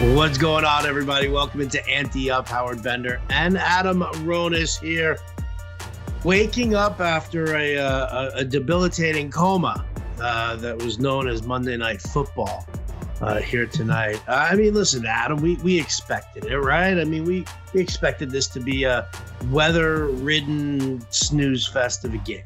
What's going on, everybody? Welcome into Ante Up. Howard Bender and Adam Ronis here. Waking up after a, uh, a debilitating coma uh, that was known as Monday Night Football uh, here tonight. I mean, listen, Adam, we, we expected it, right? I mean, we, we expected this to be a weather ridden snooze fest of a game.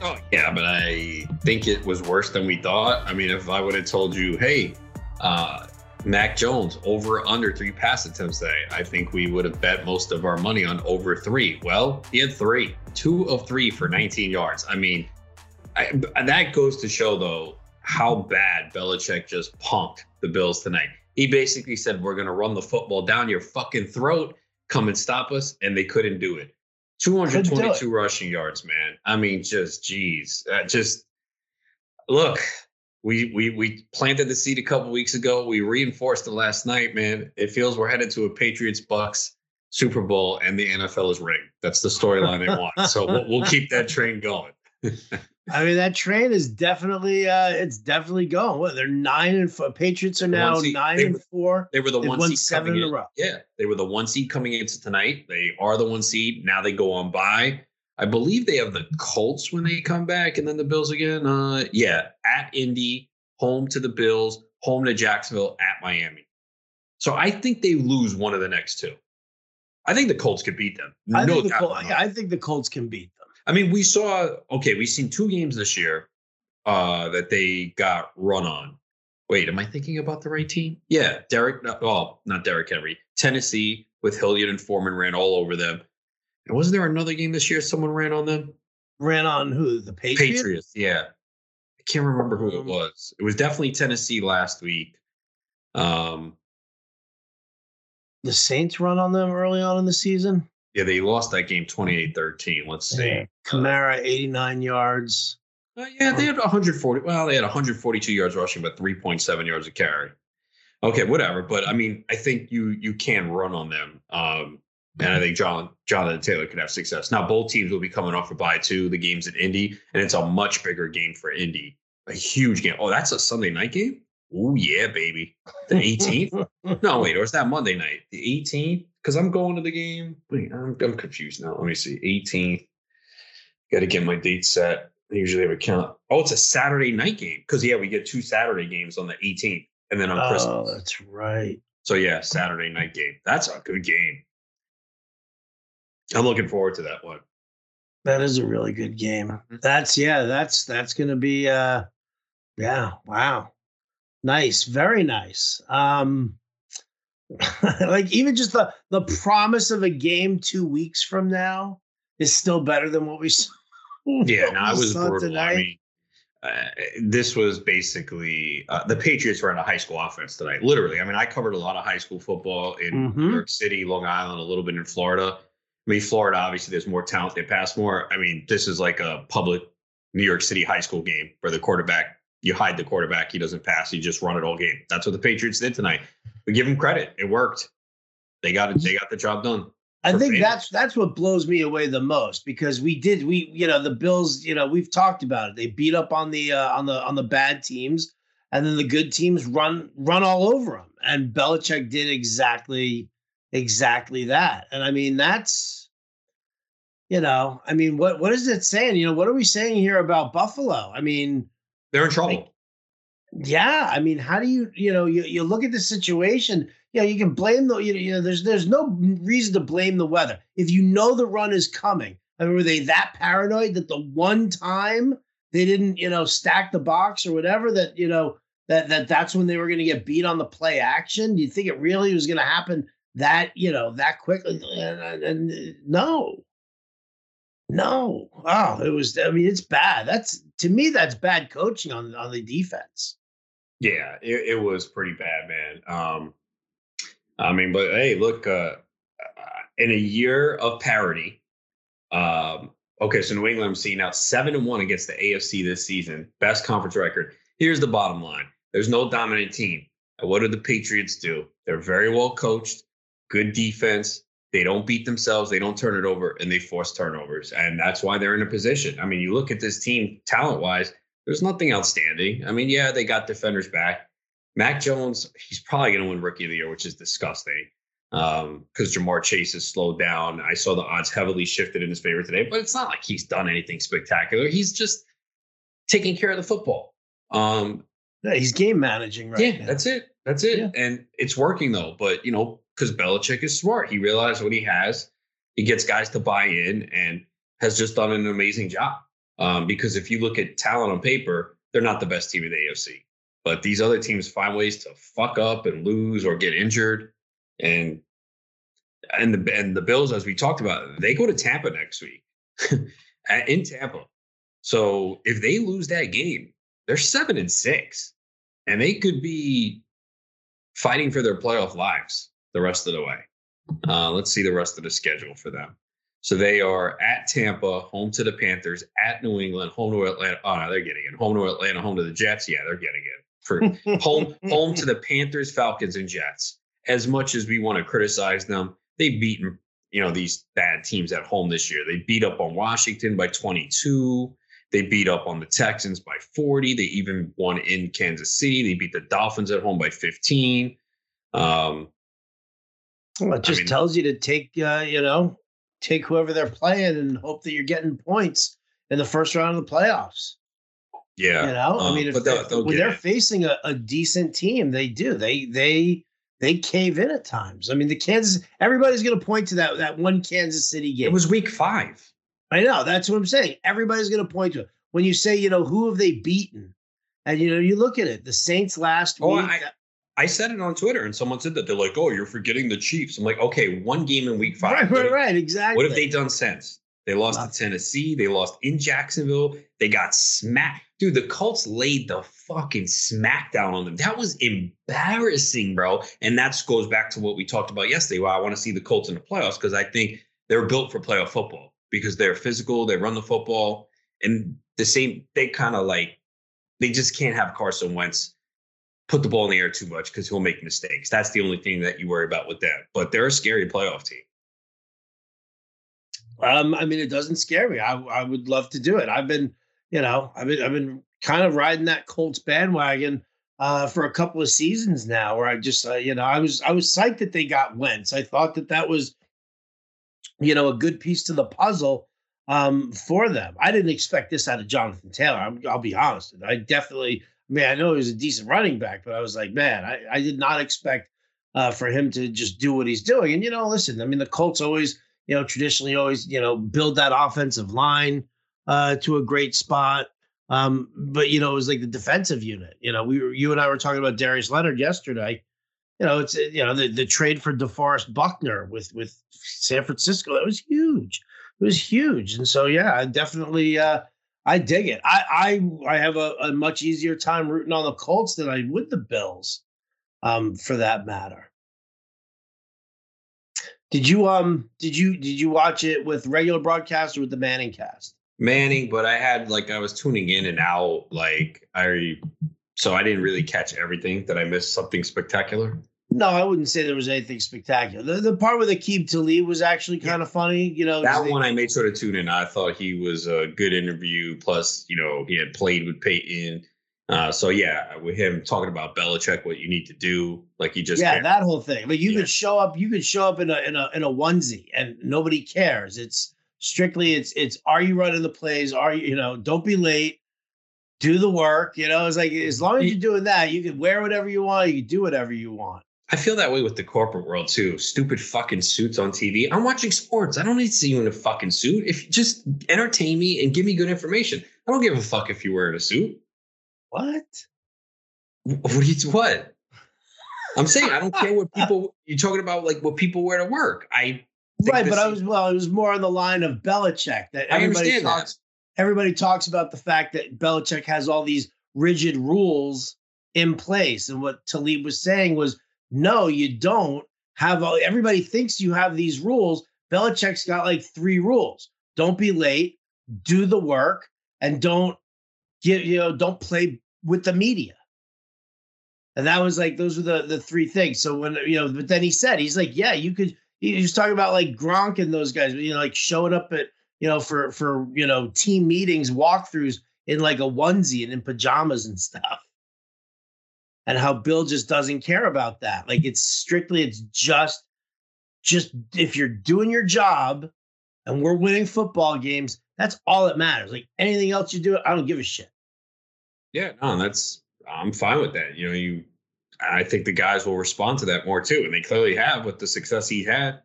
Oh, yeah, but I think it was worse than we thought. I mean, if I would have told you, hey, uh, Mac Jones over under three pass attempts today. I think we would have bet most of our money on over three. Well, he had three, two of three for 19 yards. I mean, I, that goes to show though how bad Belichick just punked the Bills tonight. He basically said, "We're going to run the football down your fucking throat. Come and stop us," and they couldn't do it. 222 rushing yards, man. I mean, just geez, uh, just look we we we planted the seed a couple weeks ago. We reinforced it last night, man. It feels we're headed to a Patriots Bucks Super Bowl, and the NFL is rigged. That's the storyline they want. So we'll, we'll keep that train going. I mean, that train is definitely uh it's definitely going. What they're nine and four. Patriots are now seed, nine and four. They were the one seed seven in a row. Yeah, they were the one seed coming into tonight. They are the one seed. Now they go on by. I believe they have the Colts when they come back, and then the Bills again. Uh, yeah, at Indy, home to the Bills, home to Jacksonville, at Miami. So I think they lose one of the next two. I think the Colts could beat them. I, no think, the Col- I think the Colts can beat them. I mean, we saw okay, we've seen two games this year uh, that they got run on. Wait, am I thinking about the right team? Yeah, Derrick. Oh, not Derrick Henry. Tennessee with Hilliard and Foreman ran all over them. And wasn't there another game this year someone ran on them? Ran on who? The Patriots? Patriots, yeah. I can't remember who it um was. It was definitely Tennessee last week. Um the Saints run on them early on in the season? Yeah, they lost that game 28-13. Let's see. Kamara 89 yards. Uh, yeah, they had 140. Well, they had 142 yards rushing, but 3.7 yards of carry. Okay, whatever. But I mean, I think you you can run on them. Um, and I think John Jonathan Taylor could have success. Now both teams will be coming off a bye too. The game's at Indy, and it's a much bigger game for Indy. A huge game. Oh, that's a Sunday night game. Oh yeah, baby. The 18th? no, wait, or is that Monday night? The 18th? Because I'm going to the game. Wait, I'm, I'm confused now. Let me see. 18th. Got to get my date set. I usually have a count. Oh, it's a Saturday night game. Because yeah, we get two Saturday games on the 18th, and then on oh, Christmas. Oh, that's right. So yeah, Saturday night game. That's a good game. I'm looking forward to that one. That is a really good game. Mm-hmm. That's yeah, that's that's gonna be uh yeah, wow. Nice, very nice. Um like even just the the promise of a game two weeks from now is still better than what we saw. Yeah, no, it was brutal. Tonight. I mean, uh, this was basically uh, the Patriots were in a high school offense tonight. Literally, I mean, I covered a lot of high school football in mm-hmm. New York City, Long Island, a little bit in Florida. I mean, Florida, obviously, there's more talent. They pass more. I mean, this is like a public New York City high school game where the quarterback, you hide the quarterback, he doesn't pass, you just run it all game. That's what the Patriots did tonight. We give them credit. It worked. They got it. They got the job done. I think fans. that's that's what blows me away the most because we did we you know the Bills you know we've talked about it they beat up on the uh, on the on the bad teams and then the good teams run run all over them and Belichick did exactly exactly that. And I mean, that's, you know, I mean, what what is it saying? You know, what are we saying here about Buffalo? I mean, they're in trouble. Like, yeah, I mean, how do you, you know, you, you look at the situation. You know, you can blame the, you know, there's there's no reason to blame the weather if you know the run is coming. I mean, were they that paranoid that the one time they didn't, you know, stack the box or whatever that you know that that that's when they were going to get beat on the play action? Do you think it really was going to happen that you know that quickly and, and, no. No. Oh it was i mean it's bad. That's to me that's bad coaching on on the defense. Yeah it, it was pretty bad man. Um i mean but hey look uh, in a year of parity um okay so new england i'm seeing now seven and one against the afc this season best conference record. Here's the bottom line. There's no dominant team. What do the patriots do? They're very well coached good defense. They don't beat themselves. They don't turn it over, and they force turnovers, and that's why they're in a position. I mean, you look at this team talent wise. There's nothing outstanding. I mean, yeah, they got defenders back. Mac Jones, he's probably going to win Rookie of the Year, which is disgusting because um, Ja'Marr Chase has slowed down. I saw the odds heavily shifted in his favor today, but it's not like he's done anything spectacular. He's just taking care of the football. Um, yeah, he's game managing right Yeah, now. that's it. That's it. Yeah. And it's working though. But you know, because Belichick is smart, he realized what he has. He gets guys to buy in and has just done an amazing job. Um, because if you look at talent on paper, they're not the best team in the AFC. But these other teams find ways to fuck up and lose or get injured. And and the and the Bills, as we talked about, they go to Tampa next week in Tampa. So if they lose that game, they're seven and six, and they could be fighting for their playoff lives the rest of the way. Uh, let's see the rest of the schedule for them. So they are at Tampa, home to the Panthers, at New England, home to Atlanta. Oh no, they're getting it. Home to Atlanta, home to the Jets. Yeah, they're getting it. For home, home to the Panthers, Falcons, and Jets. As much as we want to criticize them, they've beaten you know these bad teams at home this year. They beat up on Washington by 22. They beat up on the Texans by 40. They even won in Kansas City. They beat the Dolphins at home by 15. Um, well, it just I mean, tells you to take, uh, you know, take whoever they're playing and hope that you're getting points in the first round of the playoffs. Yeah, you know, um, I mean, if they'll, they'll when they're it. facing a, a decent team, they do. They they they cave in at times. I mean, the Kansas. Everybody's going to point to that that one Kansas City game. It was Week Five. I know. That's what I'm saying. Everybody's going to point to it. When you say, you know, who have they beaten? And, you know, you look at it, the Saints last oh, week. I, I said it on Twitter and someone said that they're like, oh, you're forgetting the Chiefs. I'm like, okay, one game in week five. Right, right, right. Exactly. What have they done since? They lost Nothing. to Tennessee. They lost in Jacksonville. They got smacked. Dude, the Colts laid the fucking smackdown on them. That was embarrassing, bro. And that goes back to what we talked about yesterday. Why I want to see the Colts in the playoffs because I think they're built for playoff football because they're physical, they run the football, and the same. They kind of like they just can't have Carson Wentz put the ball in the air too much because he'll make mistakes. That's the only thing that you worry about with them. But they're a scary playoff team. Um, I mean, it doesn't scare me. I I would love to do it. I've been, you know, I've been I've been kind of riding that Colts bandwagon uh, for a couple of seasons now. Where I just, uh, you know, I was I was psyched that they got Wentz. I thought that that was you know, a good piece to the puzzle um, for them. I didn't expect this out of Jonathan Taylor. i will be honest. I definitely, I mean, I know he was a decent running back, but I was like, man, I, I did not expect uh, for him to just do what he's doing. And, you know, listen, I mean, the Colts always, you know, traditionally always, you know, build that offensive line uh, to a great spot. Um, but, you know, it was like the defensive unit. You know, we were, you and I were talking about Darius Leonard yesterday you know, it's you know the, the trade for DeForest Buckner with with San Francisco that was huge. It was huge, and so yeah, I definitely uh, I dig it. I I I have a, a, much easier time rooting on the Colts than I would the Bills, um, for that matter. Did you um did you did you watch it with regular broadcast or with the Manning cast? Manning, but I had like I was tuning in and out. Like I so I didn't really catch everything. Did I miss something spectacular? No, I wouldn't say there was anything spectacular. The, the part with Aqib Talib was actually kind of funny. You know, that one they, I made sure to tune in. I thought he was a good interview. Plus, you know, he had played with Peyton. Uh, so yeah, with him talking about Belichick, what you need to do, like he just yeah, that whole thing. Like you yeah. could show up, you could show up in a in a in a onesie, and nobody cares. It's strictly it's it's are you running the plays? Are you you know don't be late do the work. You know, it's like as long as you're doing that, you can wear whatever you want, you can do whatever you want. I feel that way with the corporate world too. Stupid fucking suits on TV. I'm watching sports. I don't need to see you in a fucking suit. If you just entertain me and give me good information, I don't give a fuck if you're wearing a suit. What? What do you what? I'm saying I don't care what people you're talking about, like what people wear to work. I right, but I was well, it was more on the line of Belichick that everybody talks. That everybody talks about the fact that Belichick has all these rigid rules in place. And what Talib was saying was, no, you don't have all, everybody thinks you have these rules. Belichick's got like three rules. Don't be late, do the work, and don't get, you know, don't play with the media. And that was like those were the the three things. So when you know, but then he said, he's like, yeah, you could he was talking about like Gronk and those guys, you know, like showing up at you know, for for you know team meetings, walkthroughs in like a onesie and in pajamas and stuff. And how Bill just doesn't care about that. Like it's strictly, it's just, just if you're doing your job and we're winning football games, that's all that matters. Like anything else you do, I don't give a shit. Yeah, no, that's I'm fine with that. You know, you I think the guys will respond to that more too, and they clearly have with the success he had.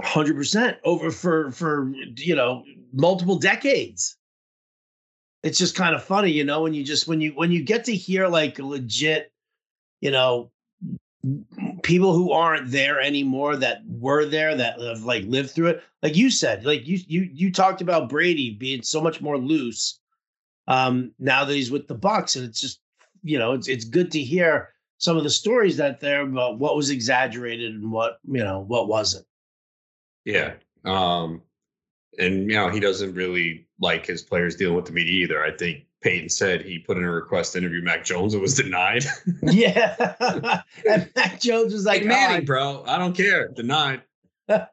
Hundred percent over for for you know multiple decades. It's just kind of funny, you know, when you just when you when you get to hear like legit, you know, people who aren't there anymore that were there that have like lived through it. Like you said, like you you you talked about Brady being so much more loose um now that he's with the bucks and it's just you know it's it's good to hear some of the stories that there about what was exaggerated and what you know what wasn't. Yeah. Um and you know, he doesn't really like his players dealing with the media either. I think Peyton said he put in a request to interview Mac Jones. It was denied. yeah. and Mac Jones was like, hey, Manny, oh, bro, I don't care. Denied. well,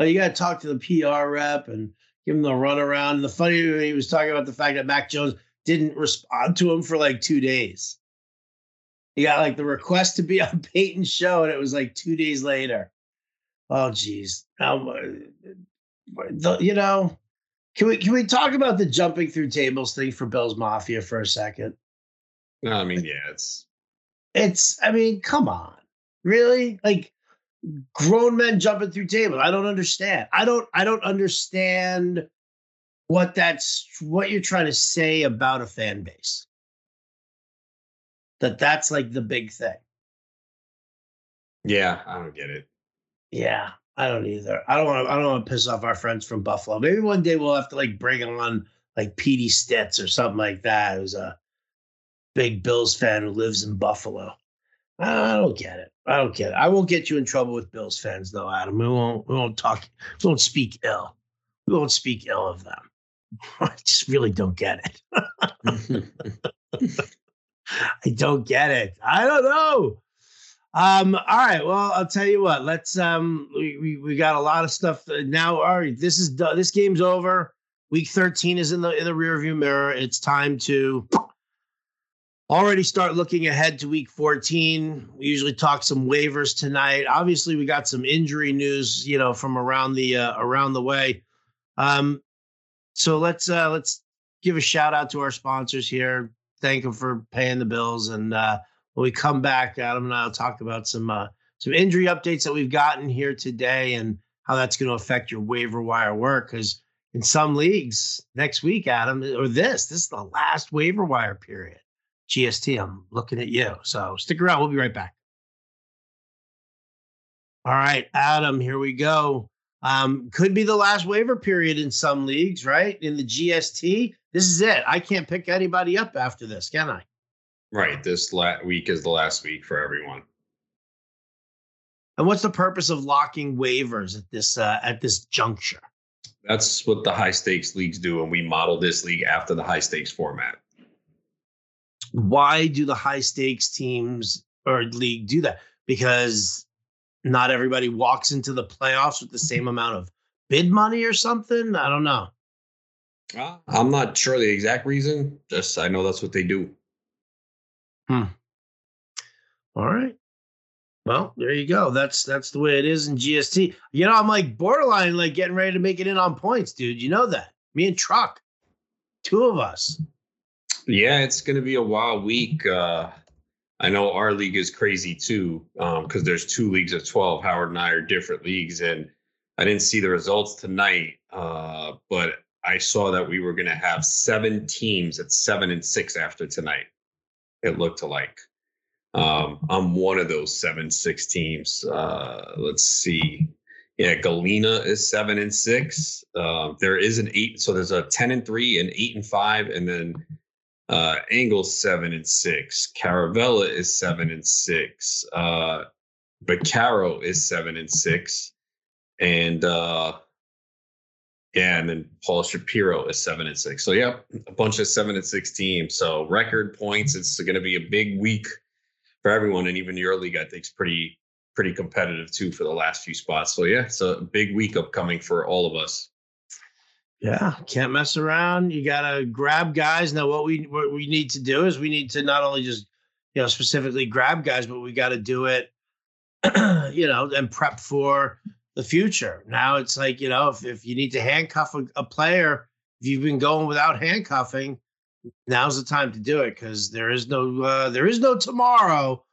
you got to talk to the PR rep and give him the runaround. And the funny, thing he was talking about the fact that Mac Jones didn't respond to him for like two days. He got like the request to be on Peyton's show, and it was like two days later. Oh, geez. Um, you know, can we can we talk about the jumping through tables thing for Bill's Mafia for a second? No, I mean, yeah, it's it's. I mean, come on, really? Like grown men jumping through tables. I don't understand. I don't. I don't understand what that's what you're trying to say about a fan base. That that's like the big thing. Yeah, I don't get it. Yeah, I don't either. I don't want to. I don't want to piss off our friends from Buffalo. Maybe one day we'll have to like bring on like Petey Stitz or something like that. Who's a big Bills fan who lives in Buffalo. I don't get it. I don't get it. I won't get you in trouble with Bills fans though, Adam. We won't. We won't talk. We won't speak ill. We won't speak ill of them. I just really don't get it. I don't get it. I don't know. Um, all right. Well, I'll tell you what. Let's. Um, we, we, we got a lot of stuff now. All right. This is this game's over. Week 13 is in the in the rearview mirror. It's time to already start looking ahead to week 14. We usually talk some waivers tonight. Obviously, we got some injury news, you know, from around the uh, around the way. Um, so let's uh, let's give a shout out to our sponsors here. Thank them for paying the bills. And uh, when we come back, Adam and I'll talk about some uh, some injury updates that we've gotten here today and how that's going to affect your waiver wire work. Because in some leagues next week, Adam, or this, this is the last waiver wire period. GST, I'm looking at you. So stick around. We'll be right back. All right, Adam, here we go. Um, could be the last waiver period in some leagues, right? In the GST, this is it. I can't pick anybody up after this, can I? Right. This la- week is the last week for everyone. And what's the purpose of locking waivers at this uh, at this juncture? That's what the high stakes leagues do, and we model this league after the high stakes format. Why do the high stakes teams or league do that? Because not everybody walks into the playoffs with the same amount of bid money or something. I don't know. Uh, I'm not sure the exact reason. Just I know that's what they do. Hmm. All right. Well, there you go. That's that's the way it is in GST. You know, I'm like borderline like getting ready to make it in on points, dude. You know that. Me and Truck, two of us. Yeah, it's gonna be a wild week. Uh I know our league is crazy too, because um, there's two leagues of 12. Howard and I are different leagues, and I didn't see the results tonight, uh, but I saw that we were going to have seven teams at seven and six after tonight. It looked to like. Um, I'm one of those seven six teams. Uh, let's see. Yeah, Galena is seven and six. Uh, there is an eight, so there's a ten and three, and eight and five, and then uh, Angle's seven and six. Caravella is seven and six. Uh, Caro is seven and six. And uh, yeah, and then Paul Shapiro is seven and six. So yeah, a bunch of seven and six teams. So record points. It's going to be a big week for everyone, and even your league, I think, is pretty pretty competitive too for the last few spots. So yeah, it's a big week upcoming for all of us. Yeah, can't mess around. You gotta grab guys. Now, what we what we need to do is we need to not only just you know specifically grab guys, but we got to do it, you know, and prep for the future. Now it's like you know if if you need to handcuff a, a player, if you've been going without handcuffing, now's the time to do it because there is no uh, there is no tomorrow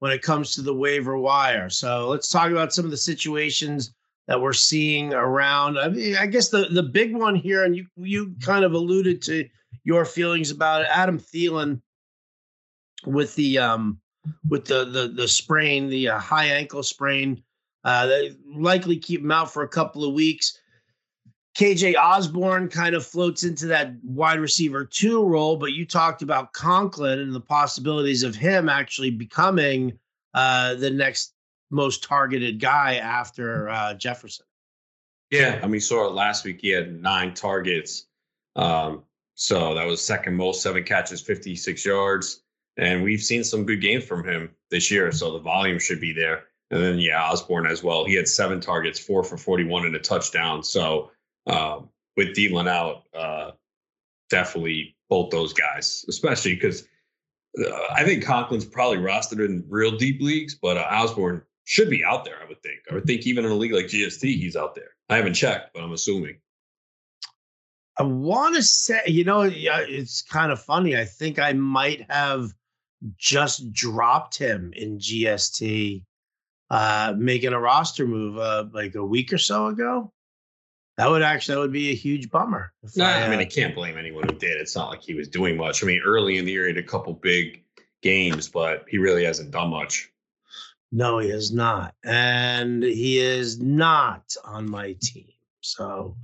when it comes to the waiver wire. So let's talk about some of the situations that we're seeing around. I mean, I guess the the big one here, and you you kind of alluded to your feelings about it, Adam Thielen with the um with the the the sprain, the uh, high ankle sprain. Uh, likely keep him out for a couple of weeks. KJ Osborn kind of floats into that wide receiver two role, but you talked about Conklin and the possibilities of him actually becoming uh, the next most targeted guy after uh, Jefferson. Yeah, I mean, saw it last week. He had nine targets. Um, so that was second most, seven catches, 56 yards. And we've seen some good games from him this year. So the volume should be there. And then, yeah, Osborn as well. He had seven targets, four for 41 and a touchdown. So uh, with Thielen out, uh, definitely both those guys, especially because uh, I think Conklin's probably rostered in real deep leagues, but uh, Osborn should be out there. I would think. I would think even in a league like GST, he's out there. I haven't checked, but I'm assuming. I want to say, you know, it's kind of funny. I think I might have just dropped him in GST, uh, making a roster move uh, like a week or so ago. That would actually that would be a huge bummer. No, I, I, mean I uh, can't blame anyone who did. It's not like he was doing much. I mean, early in the year he had a couple big games, but he really hasn't done much. No, he has not, and he is not on my team. So,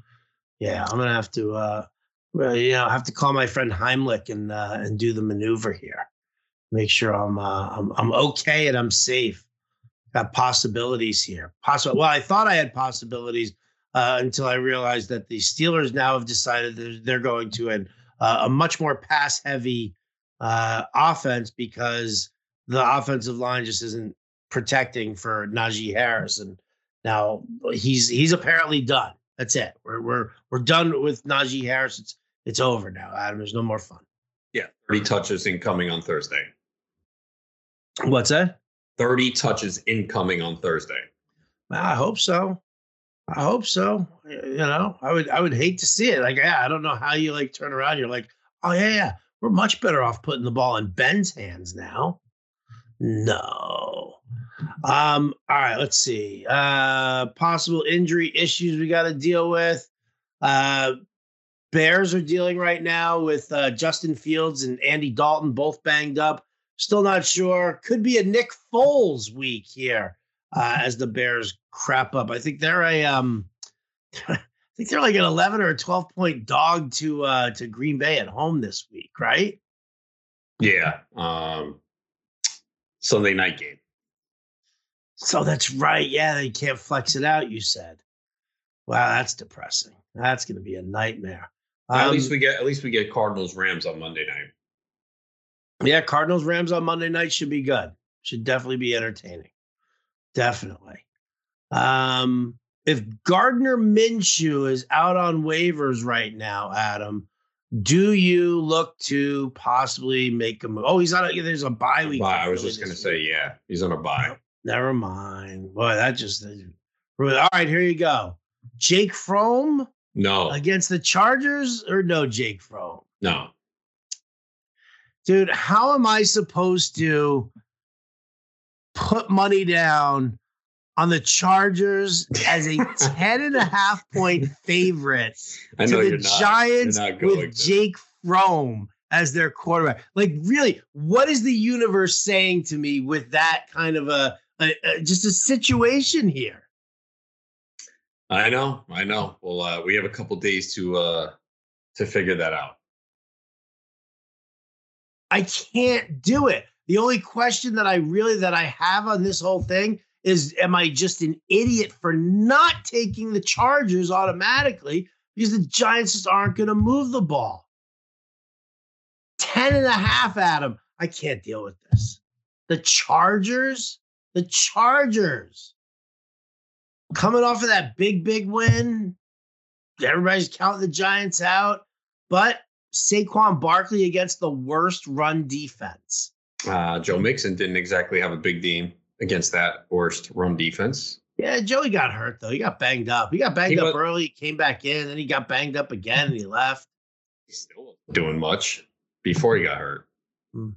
yeah, I'm gonna have to, uh, you know, have to call my friend Heimlich and uh, and do the maneuver here. Make sure I'm uh, I'm I'm okay and I'm safe. Got possibilities here. Possible. Well, I thought I had possibilities uh, until I realized that the Steelers now have decided that they're going to an, uh, a much more pass heavy uh, offense because the offensive line just isn't protecting for Najee Harris. And now he's he's apparently done. That's it. We're we're we're done with Najee Harris. It's it's over now, Adam. There's no more fun. Yeah, 30 touches incoming on Thursday. What's that? 30 touches incoming on Thursday. I hope so. I hope so. You know, I would I would hate to see it. Like, yeah, I don't know how you like turn around. You're like, oh yeah, yeah, we're much better off putting the ball in Ben's hands now. No. Um, all right, let's see. Uh possible injury issues we got to deal with. Uh Bears are dealing right now with uh, Justin Fields and Andy Dalton both banged up. Still not sure. Could be a Nick Foles week here uh, as the Bears crap up. I think they're a um, I think they're like an eleven or a twelve point dog to uh, to Green Bay at home this week, right? Yeah, um, Sunday night game. So that's right. Yeah, they can't flex it out. You said. Wow, that's depressing. That's going to be a nightmare. Um, at least um we get at least we get Cardinals Rams on Monday night. Yeah, Cardinals Rams on Monday night should be good. Should definitely be entertaining. Definitely. Um, if Gardner Minshew is out on waivers right now, Adam, do you look to possibly make a move? Oh, he's on. A, there's a bye week. Bye. I was just gonna say, yeah, he's on a bye. never mind. Boy, that just. All right, here you go. Jake Fromm. No. Against the Chargers or no Jake Fromm. No. Dude, how am I supposed to put money down on the Chargers as a 10 and a half point favorite to the Giants with Jake Fromm as their quarterback. Like, really, what is the universe saying to me with that kind of a, a, a just a situation here? I know, I know. Well, uh, we have a couple days to uh, to figure that out. I can't do it. The only question that I really that I have on this whole thing is am I just an idiot for not taking the Chargers automatically because the Giants just aren't going to move the ball? 10 and a half, Adam. I can't deal with this. The Chargers, the Chargers coming off of that big, big win. everybody's counting the Giants out, but Saquon Barkley against the worst run defense. Uh, Joe Mixon didn't exactly have a big game against that worst run defense. Yeah, Joey got hurt though. He got banged up. He got banged he up was, early, came back in, then he got banged up again and he left. He's still doing much before he got hurt. Hmm.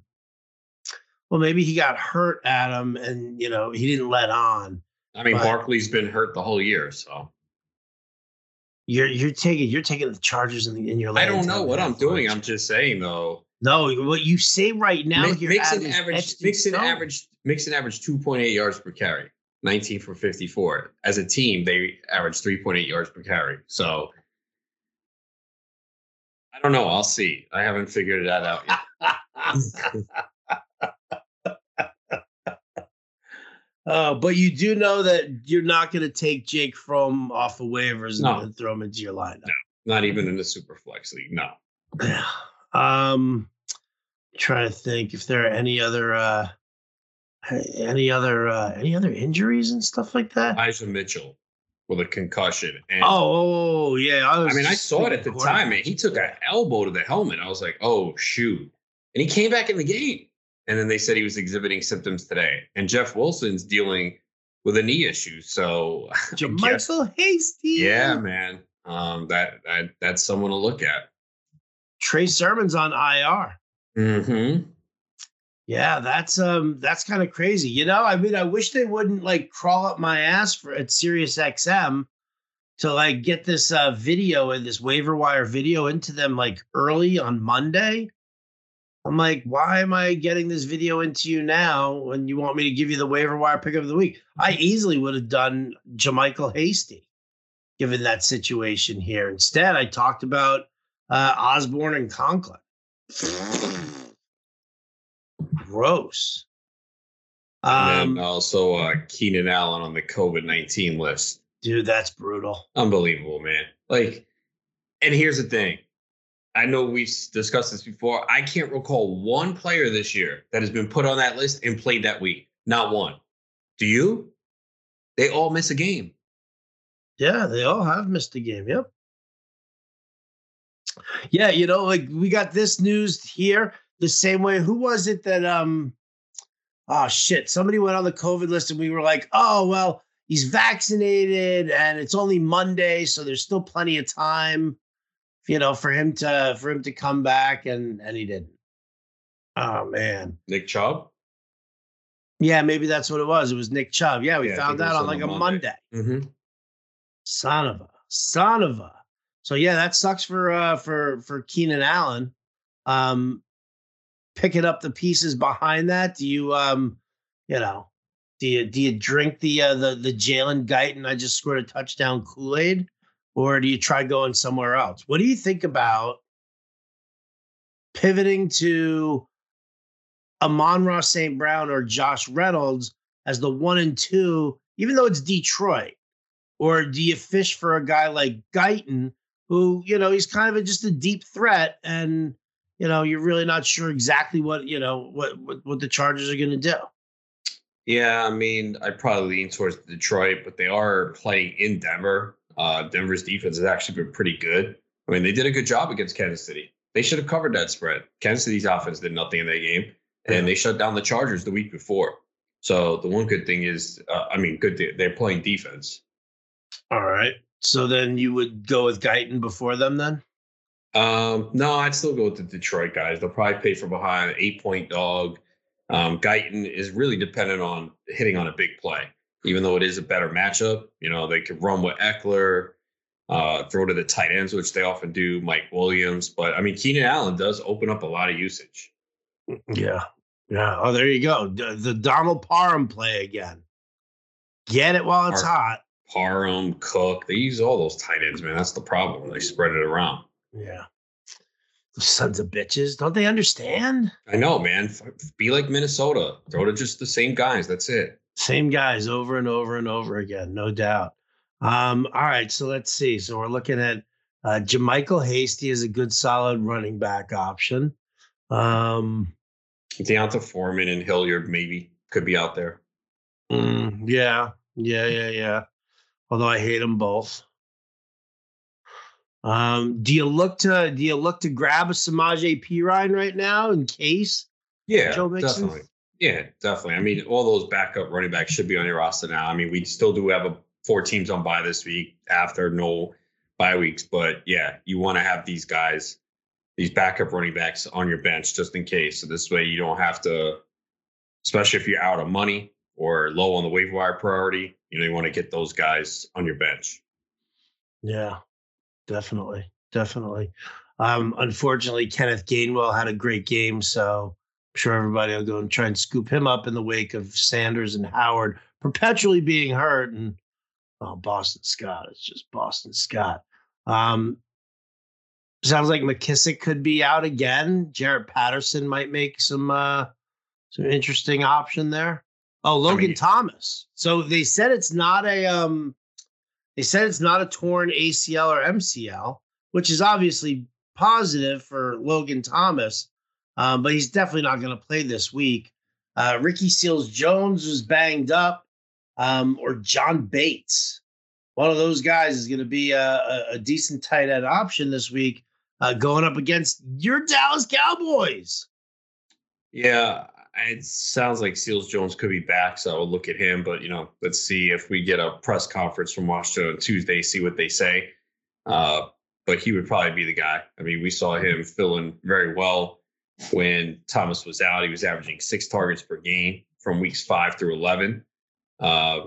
Well, maybe he got hurt, Adam, and you know, he didn't let on. I mean, but, Barkley's been hurt the whole year, so you're you're taking you're taking the Chargers in, the, in your. I don't know what I'm doing. I'm just saying though. No, what you say right now, Mi- Mixon average, Mixon average, Mixon average 2.8 yards per carry, 19 for 54. As a team, they average 3.8 yards per carry. So I don't know. I'll see. I haven't figured that out yet. Uh, but you do know that you're not going to take Jake Fromm off the waivers no. and throw him into your lineup. No, not even in the super flex league. No. Yeah. Um, trying to think if there are any other uh, any other uh, any other injuries and stuff like that. Elijah Mitchell with a concussion. And oh, oh, oh yeah. I, I mean, I saw it at the time, and he took an elbow to the helmet. I was like, oh shoot, and he came back in the game and then they said he was exhibiting symptoms today. And Jeff Wilson's dealing with a knee issue. So Michael Hasty. Yeah, man. Um, that, that that's someone to look at. Trey Sermon's on IR. Mm-hmm. Yeah, that's um that's kind of crazy. You know, I mean, I wish they wouldn't like crawl up my ass for at Sirius XM to like get this uh video and this waiver wire video into them like early on Monday I'm like, why am I getting this video into you now when you want me to give you the waiver wire pickup of the week? I easily would have done JaMycal Hasty, given that situation here. Instead, I talked about uh, Osborn and Conklin. Gross. And um, also uh, Keenan Allen on the COVID 19 list. Dude, that's brutal. Unbelievable, man. Like, and here's the thing I know we've discussed this before. I can't recall one player this year that has been put on that list and played that week. Not one. Do you? They all miss a game. Yeah, they all have missed a game. Yep. Yeah, you know, like we got this news here the same way. Who was it that um oh shit, somebody went on the COVID list and we were like, "Oh, well, he's vaccinated and it's only Monday, so there's still plenty of time." You know, for him to for him to come back and and he didn't. Oh man. Nick Chubb? Yeah, maybe that's what it was. It was Nick Chubb. Yeah, we yeah, found that on like a Monday. Monday. Mm-hmm. Son of a son of a. So yeah, that sucks for uh for for Keenan Allen. Um picking up the pieces behind that. Do you um, you know, do you do you drink the uh the the Jalen Guyton I just scored a touchdown Kool-Aid? Or do you try going somewhere else? What do you think about pivoting to Amon-Ra St. Brown or Josh Reynolds as the one and two, even though it's Detroit? Or do you fish for a guy like Guyton, who, you know, he's kind of a, just a deep threat and, you know, you're really not sure exactly what, you know, what, what, what the Chargers are going to do? Yeah, I mean, I probably lean towards Detroit, but they are playing in Denver. Uh, Denver's defense has actually been pretty good. I mean, they did a good job against Kansas City. They should have covered that spread. Kansas City's offense did nothing in that game, and they shut down the Chargers the week before. So the one good thing is, uh, I mean, good they're playing defense. All right. So then you would go with Guyton before them then? Um, no, I'd still go with the Detroit guys. They'll probably pay for behind an eight point dog. Um, Guyton is really dependent on hitting on a big play even though it is a better matchup. You know, they could run with Ekeler, uh, throw to the tight ends, which they often do, Mike Williams. But I mean, Keenan Allen does open up a lot of usage. Yeah. Yeah. Oh, there you go. The Donald Parham play again. Get it while it's Par- hot. Parham, Cook, they use all those tight ends, man. That's the problem. They spread it around. Yeah. The sons of bitches. Don't they understand? I know, man. Be like Minnesota. Throw to just the same guys. That's it. Same guys over and over and over again, no doubt. Um, all right, so let's see. So we're looking at uh, JaMycal Hasty is a good, solid running back option. Um, D'Onta Foreman and Hilliard maybe could be out there. Mm, yeah, yeah, yeah, yeah. Although I hate them both. Um, do you look to do you look to grab a Samaje Perine right now in case? Yeah, definitely. Yeah, definitely. I mean, all those backup running backs should be on your roster now. I mean, we still do have a four teams on bye this week after no bye weeks, but yeah, you want to have these guys, these backup running backs on your bench just in case. So this way you don't have to, especially if you're out of money or low on the waiver wire priority, you know, you want to get those guys on your bench. Yeah, definitely. Definitely. Um, unfortunately, Kenneth Gainwell had a great game, so sure everybody will go and try and scoop him up in the wake of Sanders and Howard perpetually being hurt. And oh, Boston Scott, it's just Boston Scott. Um, sounds like McKissic could be out again. Jaret Patterson might make some uh, some interesting option there. Oh, Logan I mean, Thomas. So they said it's not a um they said it's not a torn ACL or MCL, which is obviously positive for Logan Thomas, um, but he's definitely not going to play this week. Uh, Ricky Seals Jones was banged up, um, or John Bates. One of those guys is going to be a, a, decent tight end option this week, uh, going up against your Dallas Cowboys. Yeah, it sounds like Seals Jones could be back, so I'll look at him. But you know, let's see if we get a press conference from Washington on Tuesday, see what they say. Uh, but he would probably be the guy. I mean, we saw him filling very well when Thomas was out. He was averaging six targets per game from weeks five through eleven, uh,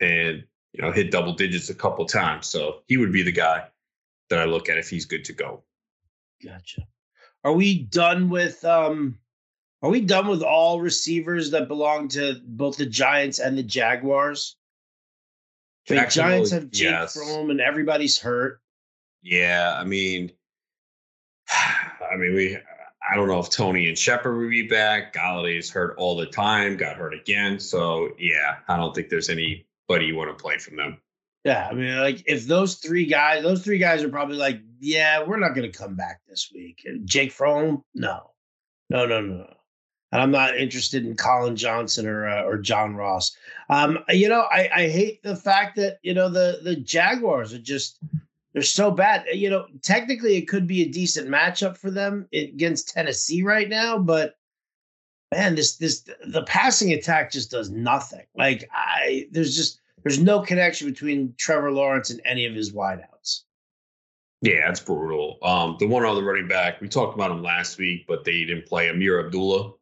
and you know, hit double digits a couple times. So he would be the guy that I look at if he's good to go. Gotcha. Are we done with um are we done with all receivers that belong to both the Giants and the Jaguars? The Giants have Jake yes. Fromm and everybody's hurt. Yeah, I mean, I mean, we. I don't know if Toney and Shepard will be back. Golladay's hurt all the time. Got hurt again. So yeah, I don't think there's anybody you want to play from them. Yeah, I mean, like if those three guys, those three guys are probably like, yeah, we're not going to come back this week. Jake Fromm, no, no, no, no and I'm not interested in Collin Johnson or uh, or John Ross. Um, you know, I, I hate the fact that you know the the Jaguars are just they're so bad. You know, technically it could be a decent matchup for them against Tennessee right now, but man, this this the passing attack just does nothing. Like I there's just there's no connection between Trevor Lawrence and any of his wideouts. Yeah, it's brutal. Um, the one other running back, we talked about him last week, but they didn't play Ameer Abdullah.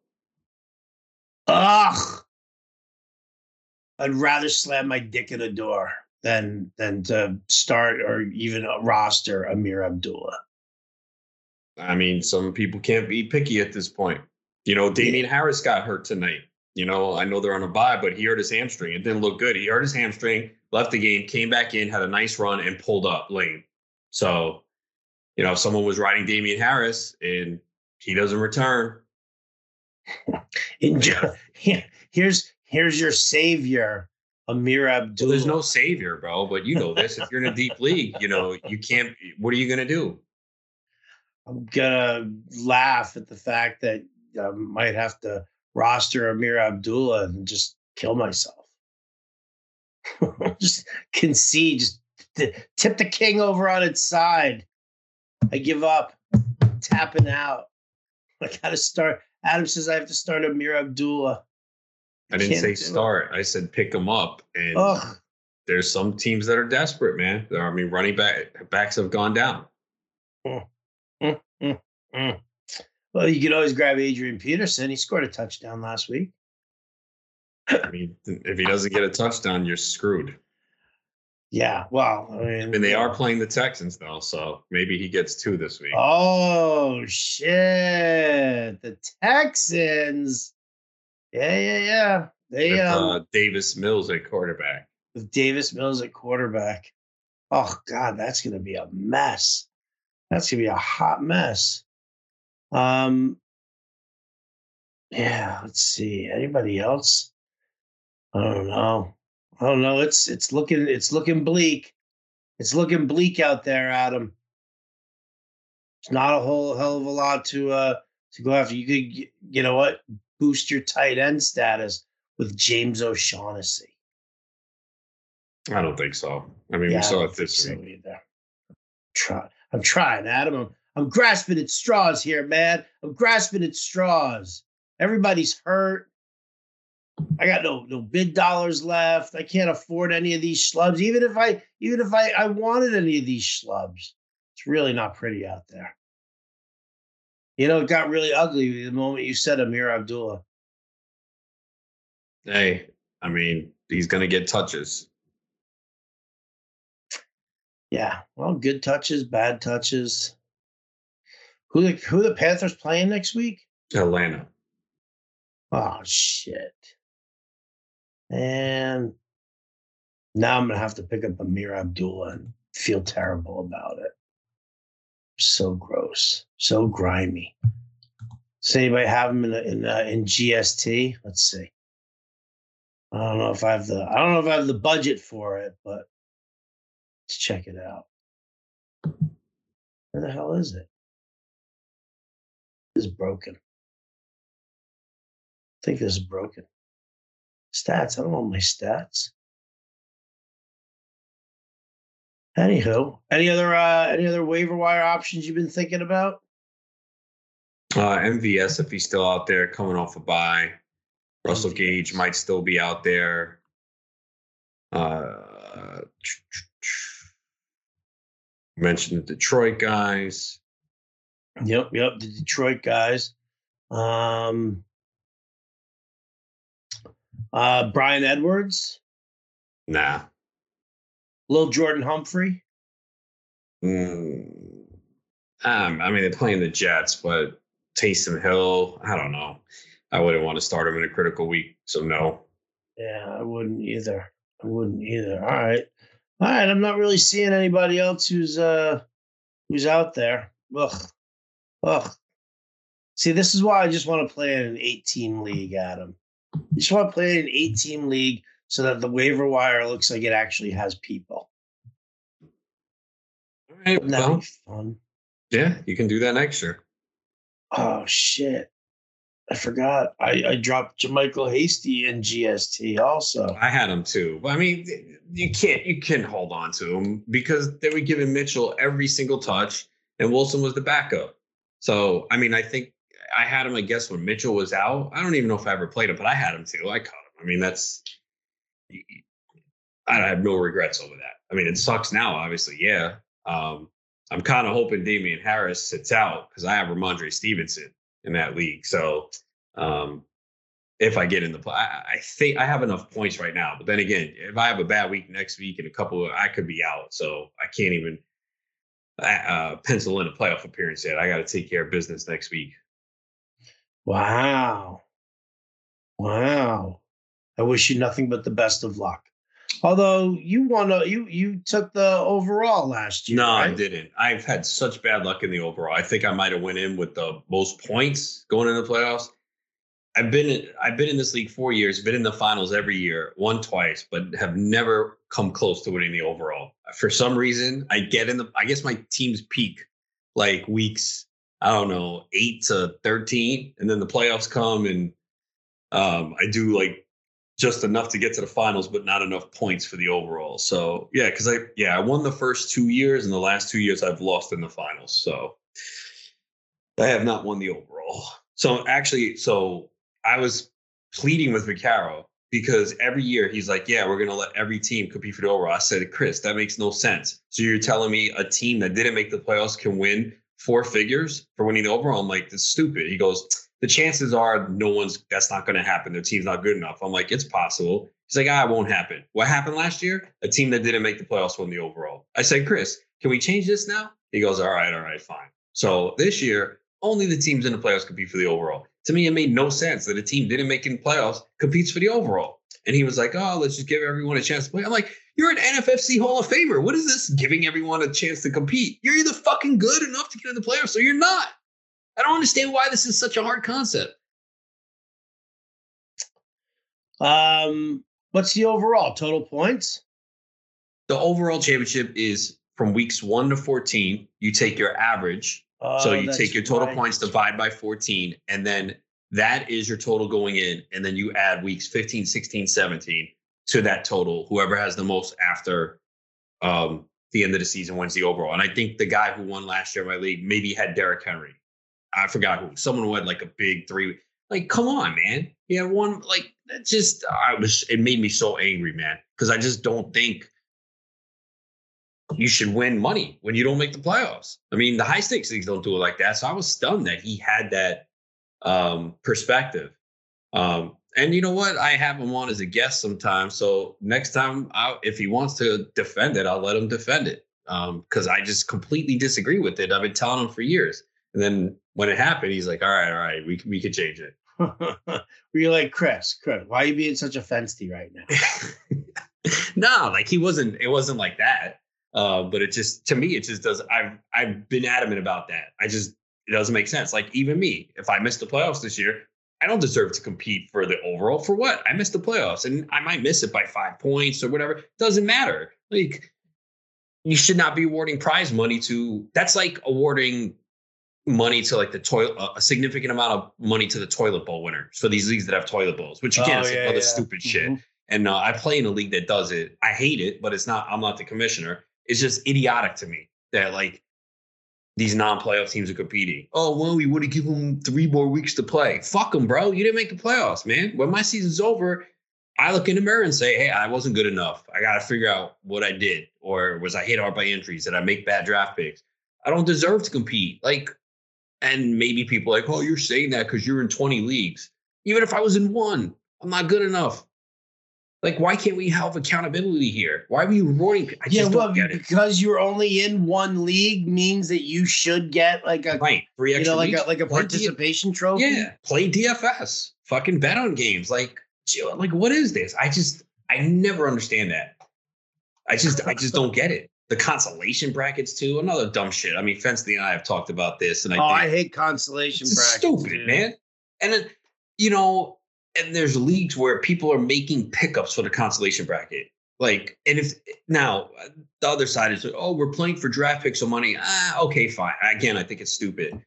Ugh. I'd rather slam my dick in a door than than to start or even roster Ameer Abdullah. I mean, some people can't be picky at this point. You know, Damien yeah. Harris got hurt tonight. You know, I know they're on a bye, but he hurt his hamstring. It didn't look good. He hurt his hamstring, left the game, came back in, had a nice run, and pulled up lane. So, you know, if someone was riding Damien Harris and he doesn't return, Enjoy. Here's here's your savior, Ameer Abdul. Well, there's no savior, bro. But you know this. if you're in a deep league, you know you can't. What are you gonna do? I'm gonna laugh at the fact that I might have to roster Ameer Abdullah and just kill myself. just concede. Just tip the king over on its side. I give up. Tapping out. I gotta start. Adam says I have to start Ameer Abdullah. I, I didn't say start. It. I said pick them up. And Ugh. there's some teams that are desperate, man. I mean, running back backs have gone down. Mm, mm, mm, mm. well, you can always grab Adrian Peterson. He scored a touchdown last week. I mean, if he doesn't get a touchdown, you're screwed. Yeah, well, I mean, I mean, they are playing the Texans though, so maybe he gets two this week. Oh shit, the Texans! Yeah, yeah, yeah. They with, um, uh, Davis Mills at quarterback. With Davis Mills at quarterback. Oh god, that's gonna be a mess. That's gonna be a hot mess. Um. Yeah, let's see. Anybody else? I don't know. I don't know. It's it's looking it's looking bleak. It's looking bleak out there, Adam. It's not a whole hell of a lot to uh to go after. You could you know what boost your tight end status with James O'Shaughnessy. I don't think so. I mean, yeah, we saw it this week. So either. Try. I'm trying, Adam. I'm, I'm grasping at straws here, man. I'm grasping at straws. Everybody's hurt. I got no no bid dollars left. I can't afford any of these schlubs. Even if I even if I, I wanted any of these schlubs, it's really not pretty out there. You know, it got really ugly the moment you said Ameer Abdullah. Hey, I mean, he's gonna get touches. Yeah, well, good touches, bad touches. Who the who the Panthers playing next week? Atlanta. Oh shit. And now I'm gonna have to pick up Ameer Abdullah and feel terrible about it. So gross, so grimy. Does anybody have them in in, uh, in GST? Let's see. I don't know if I have the I don't know if I have the budget for it, but let's check it out. Where the hell is it? This is broken. I think this is broken. Stats. I don't know my stats. Anywho, any other uh any other waiver wire options you've been thinking about? Uh, MVS, if he's still out there coming off a bye. Russell Gage might still be out there. Uh, mentioned the Detroit guys. Yep, yep, the Detroit guys. Um, uh, Bryan Edwards. Nah. Little Jordan Humphrey. Mm, um, I mean, they're playing the Jets, but Taysom Hill, I don't know. I wouldn't want to start him in a critical week, so no. Yeah, I wouldn't either. I wouldn't either. All right, all right. I'm not really seeing anybody else who's uh who's out there. Ugh, ugh. See, this is why I just want to play in an 18 league, Adam. You just want to play in an 18 league so that the waiver wire looks like it actually has people. All right, well, be fun? yeah, you can do that next year. Oh shit. I forgot. I, I dropped JaMycal Hasty in GST also. I had him too. But I mean, you can't you can hold on to him because they were giving Mitchell every single touch, and Wilson was the backup. So I mean, I think I had him. I guess when Mitchell was out, I don't even know if I ever played him, but I had him too. I caught him. I mean, that's I have no regrets over that. I mean, it sucks now, obviously. Yeah. Um, I'm kind of hoping Damien Harris sits out because I have Rhamondre Stevenson in that league. So um, if I get in the play, I, think I have enough points right now. But then again, if I have a bad week next week and a couple, I could be out. So I can't even uh, uh pencil in a playoff appearance yet. I got to take care of business next week. Wow. Wow. I wish you nothing but the best of luck. Although you won, a, you you took the overall last year. No, I didn't. I've had such bad luck in the overall. I think I might have went in with the most points going in the playoffs. I've been in, I've been in this league four years, been in the finals every year, won twice, but have never come close to winning the overall. For some reason, I get in the I guess my team's peak like weeks, I don't know, eight to thirteen, and then the playoffs come and um, I do like just enough to get to the finals, but not enough points for the overall. So yeah, because I yeah I won the first two years, and the last two years I've lost in the finals. So I have not won the overall. So actually, so I was pleading with Vicaro because every year he's like, "Yeah, we're gonna let every team compete for the overall." I said, "Chris, that makes no sense." So you're telling me a team that didn't make the playoffs can win four figures for winning the overall? I'm like, "That's stupid." He goes, "The chances are no one's. That's not going to happen. Their team's not good enough." I'm like, "It's possible." He's like, "Ah, it won't happen." What happened last year? A team that didn't make the playoffs won the overall. I said, "Chris, can we change this now?" He goes, "All right, all right, fine." So this year, only the teams in the playoffs compete for the overall. To me, it made no sense that a team didn't make in playoffs competes for the overall. And he was like, "Oh, let's just give everyone a chance to play." I'm like, "You're an NFFC Hall of Famer. What is this giving everyone a chance to compete? You're either fucking good enough to get in the playoffs, or you're not." I don't understand why this is such a hard concept. Um, what's the overall total points? The overall championship is from weeks one to 14. You take your average. so Oh, you take your total right. points, divide by 14, and then that is your total going in. And then you add weeks 15, 16, 17 to that total, whoever has the most after um, the end of the season wins the overall. And I think the guy who won last year in my league maybe had Derrick Henry. I forgot who. Someone who had like a big three. Like, come on, man. He had one. Like, that just I was. It made me so angry, man, because I just don't think you should win money when you don't make the playoffs. I mean, the high stakes leagues don't do it like that. So I was stunned that he had that um, perspective. Um, and you know what? I have him on as a guest sometimes. So next time, I, if he wants to defend it, I'll let him defend it. Because um, I just completely disagree with it. I've been telling him for years. And then when it happened, he's like, "All right, all right, we we could change it." Were you like Chris? Chris, why are you being such a fencey right now? no, like he wasn't. It wasn't like that. Uh, but it just to me, it just does. I've I've been adamant about that. I just it doesn't make sense. Like even me, if I miss the playoffs this year, I don't deserve to compete for the overall. For what? I missed the playoffs, and I might miss it by five points or whatever. Doesn't matter. Like you should not be awarding prize money to. That's like awarding money to like the toilet, a significant amount of money to the toilet bowl winner for these leagues that have toilet bowls, which again oh, is yeah, another yeah. stupid mm-hmm. shit. And uh, I play in a league that does it. I hate it, but it's not. I'm not the commissioner. It's just idiotic to me that like these non-playoff teams are competing. Oh well, we would have given them three more weeks to play. Fuck them, bro. You didn't make the playoffs, man. When my season's over, I look in the mirror and say, "Hey, I wasn't good enough. I got to figure out what I did, or was I hit hard by injuries? Did I make bad draft picks? I don't deserve to compete." Like, and maybe people like, "Oh, you're saying that because you're in 20 leagues. Even if I was in one, I'm not good enough." Like, why can't we have accountability here? Why are you rewarding? I yeah, well, because you're only in one league means that you should get like a right three extra you know, like a like a participation trophy. Yeah, play DFS, fucking bet on games. Like, like what is this? I just I never understand that. I just I just don't get it. The consolation brackets too, another dumb shit. I mean, Fensley and I have talked about this, and I oh, I hate consolation brackets. Stupid, dude. man. And then you know, and there's leagues where people are making pickups for the consolation bracket. Like, and if now the other side is, oh, we're playing for draft picks or money. Ah, okay, fine. Again, I think it's stupid.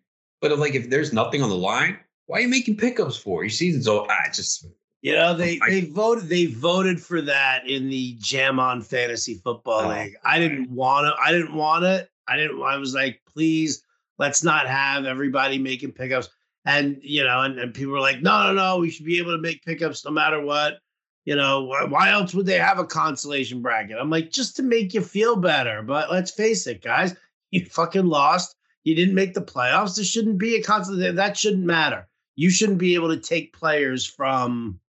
But if, like, if there's nothing on the line, why are you making pickups for? Your season's over. Ah, just you know they I, they voted they voted for that in the Jam on Fantasy Football oh, League. I didn't want to. I didn't want it. I didn't. I was like, please, let's not have everybody making pickups. And, you know, and, and people were like, no, no, no, we should be able to make pickups no matter what. You know, why, why else would they have a consolation bracket? I'm like, just to make you feel better. But let's face it, guys, you fucking lost. You didn't make the playoffs. There shouldn't be a consolation. That shouldn't matter. You shouldn't be able to take players from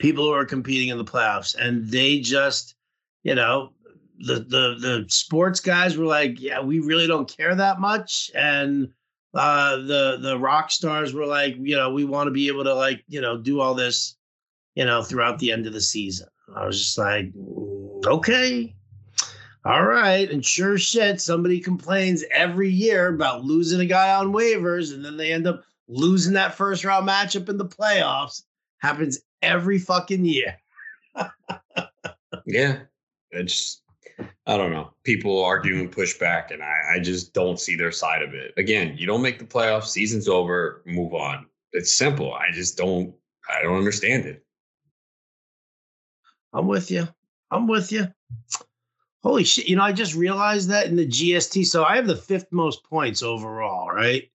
people who are competing in the playoffs. And they just, you know, the the the sports guys were like, yeah, we really don't care that much. And uh, the the rock stars were like, you know, we want to be able to like, you know, do all this, you know, throughout the end of the season. I was just like, mm, okay, all right. And sure shit, somebody complains every year about losing a guy on waivers, and then they end up losing that first round matchup in the playoffs. Happens every fucking year. yeah. It's I don't know. People are doing pushback, and I, I just don't see their side of it. Again, you don't make the playoffs, season's over, move on. It's simple. I just don't. I don't understand it. I'm with you. I'm with you. Holy shit! You know, I just realized that in the GST. So I have the fifth most points overall. Right.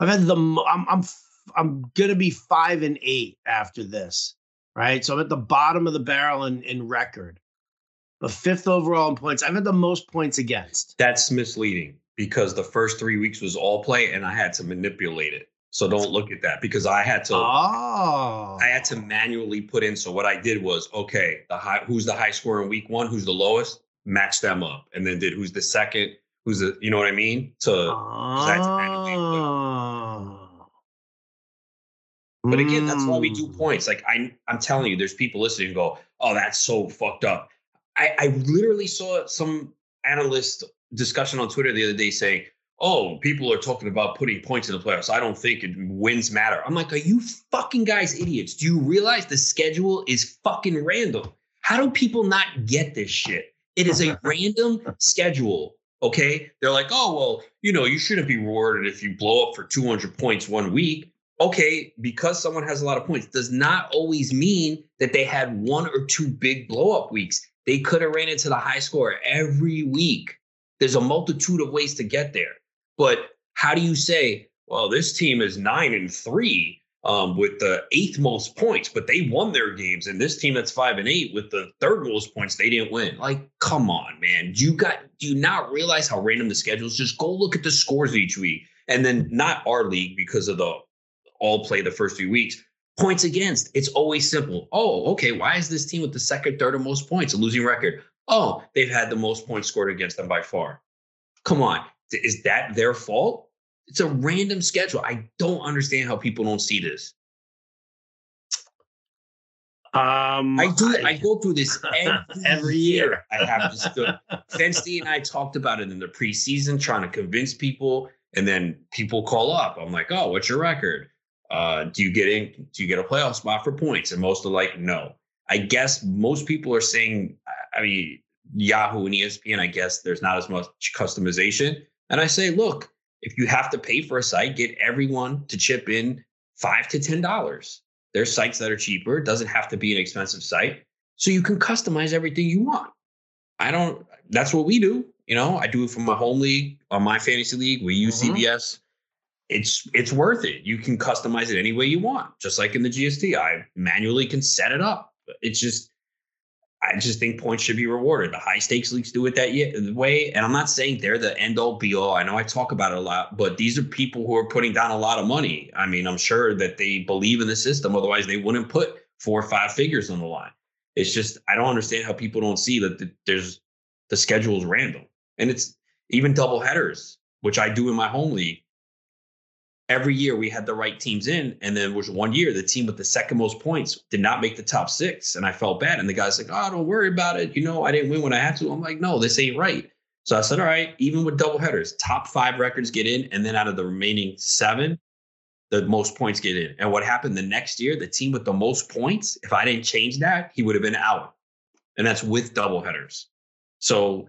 I've had the. I'm. I'm. I'm gonna be five and eight after this. Right. So I'm at the bottom of the barrel in in record but fifth overall in points. I've had the most points against. That's misleading because the first three weeks was all play and I had to manipulate it. So don't look at that because I had to. Oh. I had to oh. manually put in. So what I did was okay, the high who's the high score in week one, who's the lowest, match them up, and then did who's the second, who's the you know what I mean? To, oh. But again, that's why we do mm. points. Like I, I'm telling you, there's people listening who go, "Oh, that's so fucked up." I, I literally saw some analyst discussion on Twitter the other day saying, oh, people are talking about putting points in the playoffs. I don't think it, wins matter. I'm like, are you fucking guys idiots? Do you realize the schedule is fucking random? How do people not get this shit? It is a random schedule. Okay. They're like, oh, well, you know, you shouldn't be rewarded if you blow up for 200 points one week. Okay. Because someone has a lot of points does not always mean that they had one or two big blow up weeks They could have ran into the high score every week. There's a multitude of ways to get there. But how do you say, well, this team is nine and three um, with the eighth most points, but they won their games, and this team that's five and eight with the third most points, they didn't win. Like, come on, man! You got do you not realize how random the schedule is? Just go look at the scores each week, and then not our league because of the all play the first three weeks. Points against, it's always simple. Oh, okay. Why is this team with the second, third, or most points a losing record? Oh, they've had the most points scored against them by far. Come on, is that their fault? It's a random schedule. I don't understand how people don't see this. Um, I do. I, I go through this every, every year. I have this. Fensty and I talked about it in the preseason, trying to convince people, and then people call up. I'm like, "Oh, what's your record? Uh, do you get in? Do you get a playoff spot for points?" And most are like, "No." I guess most people are saying. I mean, Yahoo and ESPN. I guess there's not as much customization, and I say, look, if you have to pay for a site, get everyone to chip in five to ten dollars. There's sites that are cheaper. It doesn't have to be an expensive site. So you can customize everything you want. I don't, that's what we do. You know, I do it for my home league, on my fantasy league. We use mm-hmm. CBS. It's it's worth it. You can customize it any way you want, just like in the GST. I manually can set it up. It's just I just think points should be rewarded. The high stakes leagues do it that way. And I'm not saying they're the end all be all. I know I talk about it a lot, but these are people who are putting down a lot of money. I mean, I'm sure that they believe in the system. Otherwise, they wouldn't put four or five figures on the line. It's just, I don't understand how people don't see that there's the schedule is random. And it's even double headers, which I do in my home league every year we had the right teams in. And then was one year the team with the second most points did not make the top six. And I felt bad. And the guy's like, oh, don't worry about it. You know, I didn't win when I had to. I'm like, no, this ain't right. So I said, all right, even with double headers, top five records get in. And then out of the remaining seven, the most points get in. And what happened the next year, the team with the most points, if I didn't change that, he would have been out. And that's with double headers. So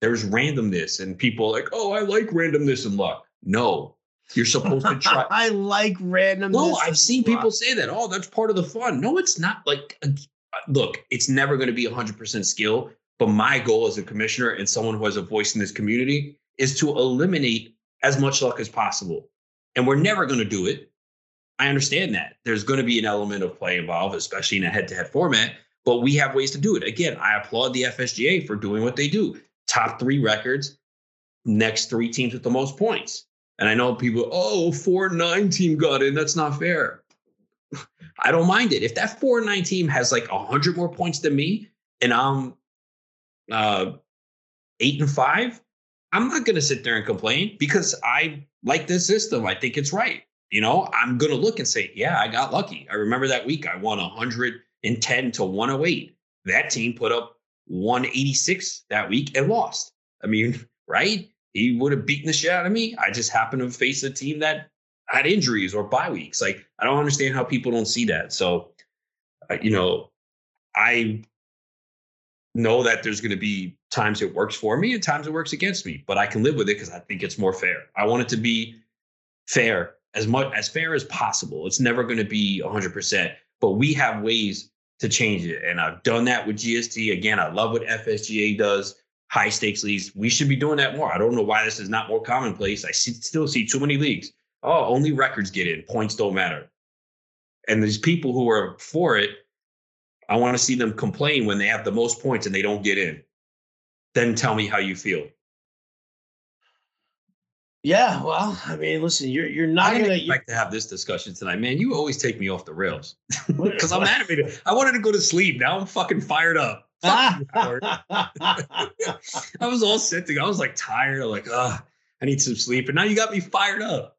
there's randomness and people like, oh, I like randomness and luck. No, you're supposed to try. I like random. No, I've seen people say that. Oh, that's part of the fun. No, it's not. Like, look, it's never going to be 100% skill. But my goal as a commissioner and someone who has a voice in this community is to eliminate as much luck as possible. And we're never going to do it. I understand that. There's going to be an element of play involved, especially in a head to head format. But we have ways to do it. Again, I applaud the FSGA for doing what they do. Top three records, next three teams with the most points and I know people, oh, four nine team got in. That's not fair. I don't mind it. If that four nine team has like hundred more points than me, and I'm uh, eight and five, I'm not going to sit there and complain because I like this system. I think it's right. You know, I'm going to look and say, yeah, I got lucky. I remember that week I won 110 to 108. That team put up 186 that week and lost. I mean, right? He would have beaten the shit out of me. I just happened to face a team that had injuries or bye weeks. Like I don't understand how people don't see that. So, uh, you know, I know that there's going to be times it works for me and times it works against me, but I can live with it because I think it's more fair. I want it to be fair as much as fair as possible. It's never going to be 100%, but we have ways to change it. And I've done that with GST. Again, I love what FSGA does high stakes leagues. We should be doing that more. I don't know why this is not more commonplace. I see, still see too many leagues. Oh, only records get in, points don't matter. And these people who are for it, I want to see them complain when they have the most points and they don't get in. Then tell me how you feel. Yeah, well, I mean, listen, you're you're not I gonna expect to have this discussion tonight, man. You always take me off the rails because I'm animated. I wanted to go to sleep. Now I'm fucking fired up. I was all set to go. I was like tired. like, ah, I need some sleep. And now you got me fired up.